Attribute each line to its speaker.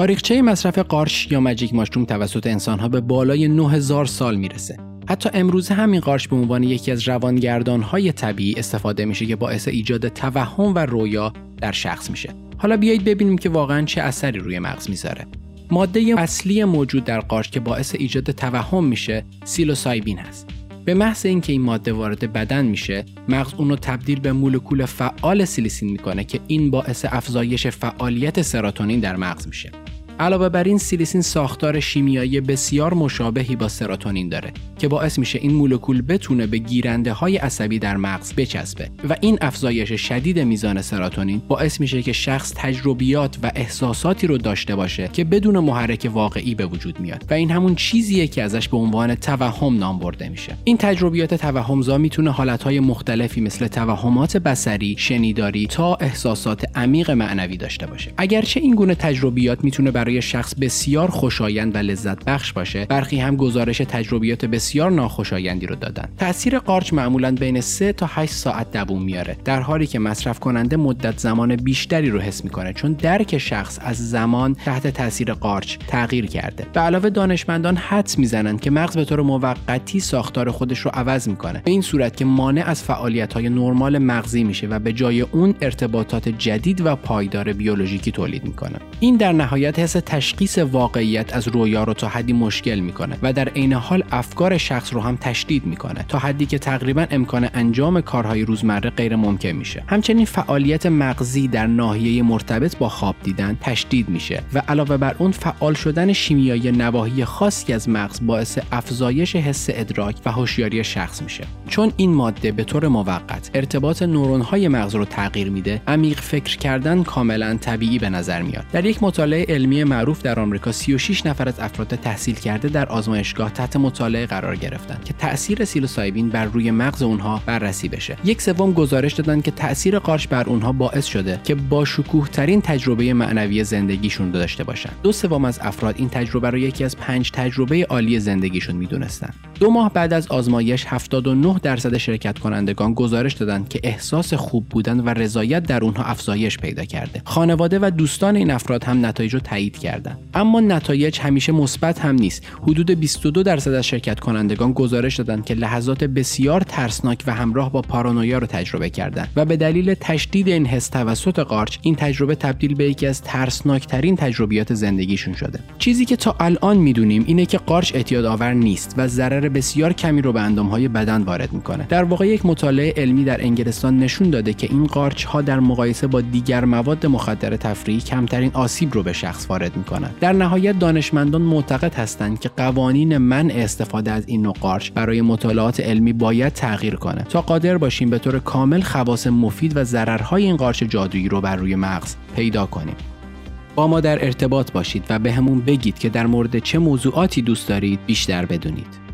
Speaker 1: تاریخچه مصرف قارچ یا مجیک ماشروم توسط انسانها به بالای 9000 سال می‌رسه. حتی امروز همین قارچ به عنوان یکی از روانگردانهای طبیعی استفاده میشه که باعث ایجاد توهم و رویا در شخص میشه. حالا بیایید ببینیم که واقعا چه اثری روی مغز می‌ذاره. ماده اصلی موجود در قارچ که باعث ایجاد توهم میشه سیلوسایبین هست. به محض اینکه این ماده وارد بدن میشه مغز اونو تبدیل به مولکول فعال سیلیسین می‌کنه که این باعث افزایش فعالیت سراتونین در مغز میشه. علاوه بر این سیلیسین ساختار شیمیایی بسیار مشابهی با سراتونین داره که باعث میشه این مولکول بتونه به گیرنده های عصبی در مغز بچسبه و این افزایش شدید میزان سراتونین باعث میشه که شخص تجربیات و احساساتی رو داشته باشه که بدون محرک واقعی به وجود میاد و این همون چیزیه که ازش به عنوان توهم نام برده میشه. این تجربیات توهمزا می‌تونه حالتهای مختلفی مثل توهمات بصری شنیداری تا احساسات عمیق معنوی داشته باشه. اگرچه این گونه تجربیات می‌تونه برای شخص بسیار خوشایند و لذت بخش باشه برخی هم گزارش تجربیات بسیار ناخوشایندی رو دادن. تاثیر قارچ معمولا بین 3 تا 8 ساعت دووم میاره در حالی که مصرف کننده مدت زمان بیشتری رو حس می‌کنه چون درک شخص از زمان تحت تاثیر قارچ تغییر کرده. به علاوه دانشمندان حدس می‌زنند که مغز به طور موقتی ساختار خودش رو عوض می‌کنه. به این صورت که مانع از فعالیت های نرمال مغزی میشه و به جای اون ارتباطات جدید و پایدار بیولوژیکی تولید می‌کنه. این در نهایت حس تشخیص واقعیت از رویا رو تا حدی مشکل می‌کنه و در عین حال افکار شخص رو هم تشدید می‌کنه تا حدی که تقریبا امکان انجام کارهای روزمره غیر ممکن میشه. همچنین فعالیت مغزی در ناحیه مرتبط با خواب دیدن تشدید میشه و علاوه بر اون فعال شدن شیمیایی نواحی خاصی از مغز باعث افزایش حس ادراک و هوشیاری شخص میشه. چون این ماده به طور موقت ارتباط نورونهای مغز رو تغییر میده عمیق فکر کردن کاملا طبیعی به نظر میاد. در یک مطالعه علمی معروف در آمریکا 36 نفر از افراد تحصیل کرده در آزمایشگاه تحت مطالعه قرار گرفتند که تاثیر سیلوسایبین بر روی مغز اونها بررسی بشه. یک سوم گزارش دادن که تاثیر قارچ بر اونها باعث شده که با شکوه ترین تجربه معنوی زندگیشون داشته باشن. دو سوم از افراد این تجربه رو یکی از پنج تجربه عالی زندگیشون می‌دونستن. دو ماه بعد از آزمایش 79 درصد شرکت کنندگان گزارش دادند که احساس خوب بودن و رضایت در اونها افزایش پیدا کرده. خانواده و دوستان این افراد هم نتایج رو تایید کردند اما نتایج همیشه مثبت هم نیست. حدود 22 درصد از شرکت کنندگان گزارش دادند که لحظات بسیار ترسناک و همراه با پارانویا رو تجربه کردند و به دلیل تشدید این حس توسط قارچ این تجربه تبدیل به یکی از ترسناکترین تجربیات زندگیشون شده. چیزی که تا الان می‌دونیم اینه که قارچ اعتیاد آور نیست و ضرر بسیار کمی رو به اندامهای بدن وارد می‌کنه. در واقع یک مطالعه علمی در انگلستان نشون داده که این قارچ ها در مقایسه با دیگر مواد مخدر تفریحی کمترین آسیب رو به شخص می‌کنن. در نهایت دانشمندان معتقد هستند که قوانین منع استفاده از این نوع قارچ برای مطالعات علمی باید تغییر کنه تا قادر باشیم به طور کامل خواص مفید و ضررهای این قارچ جادویی رو بر روی مغز پیدا کنیم. با ما در ارتباط باشید و به بگید که در مورد چه موضوعاتی دوست دارید بیشتر بدونید.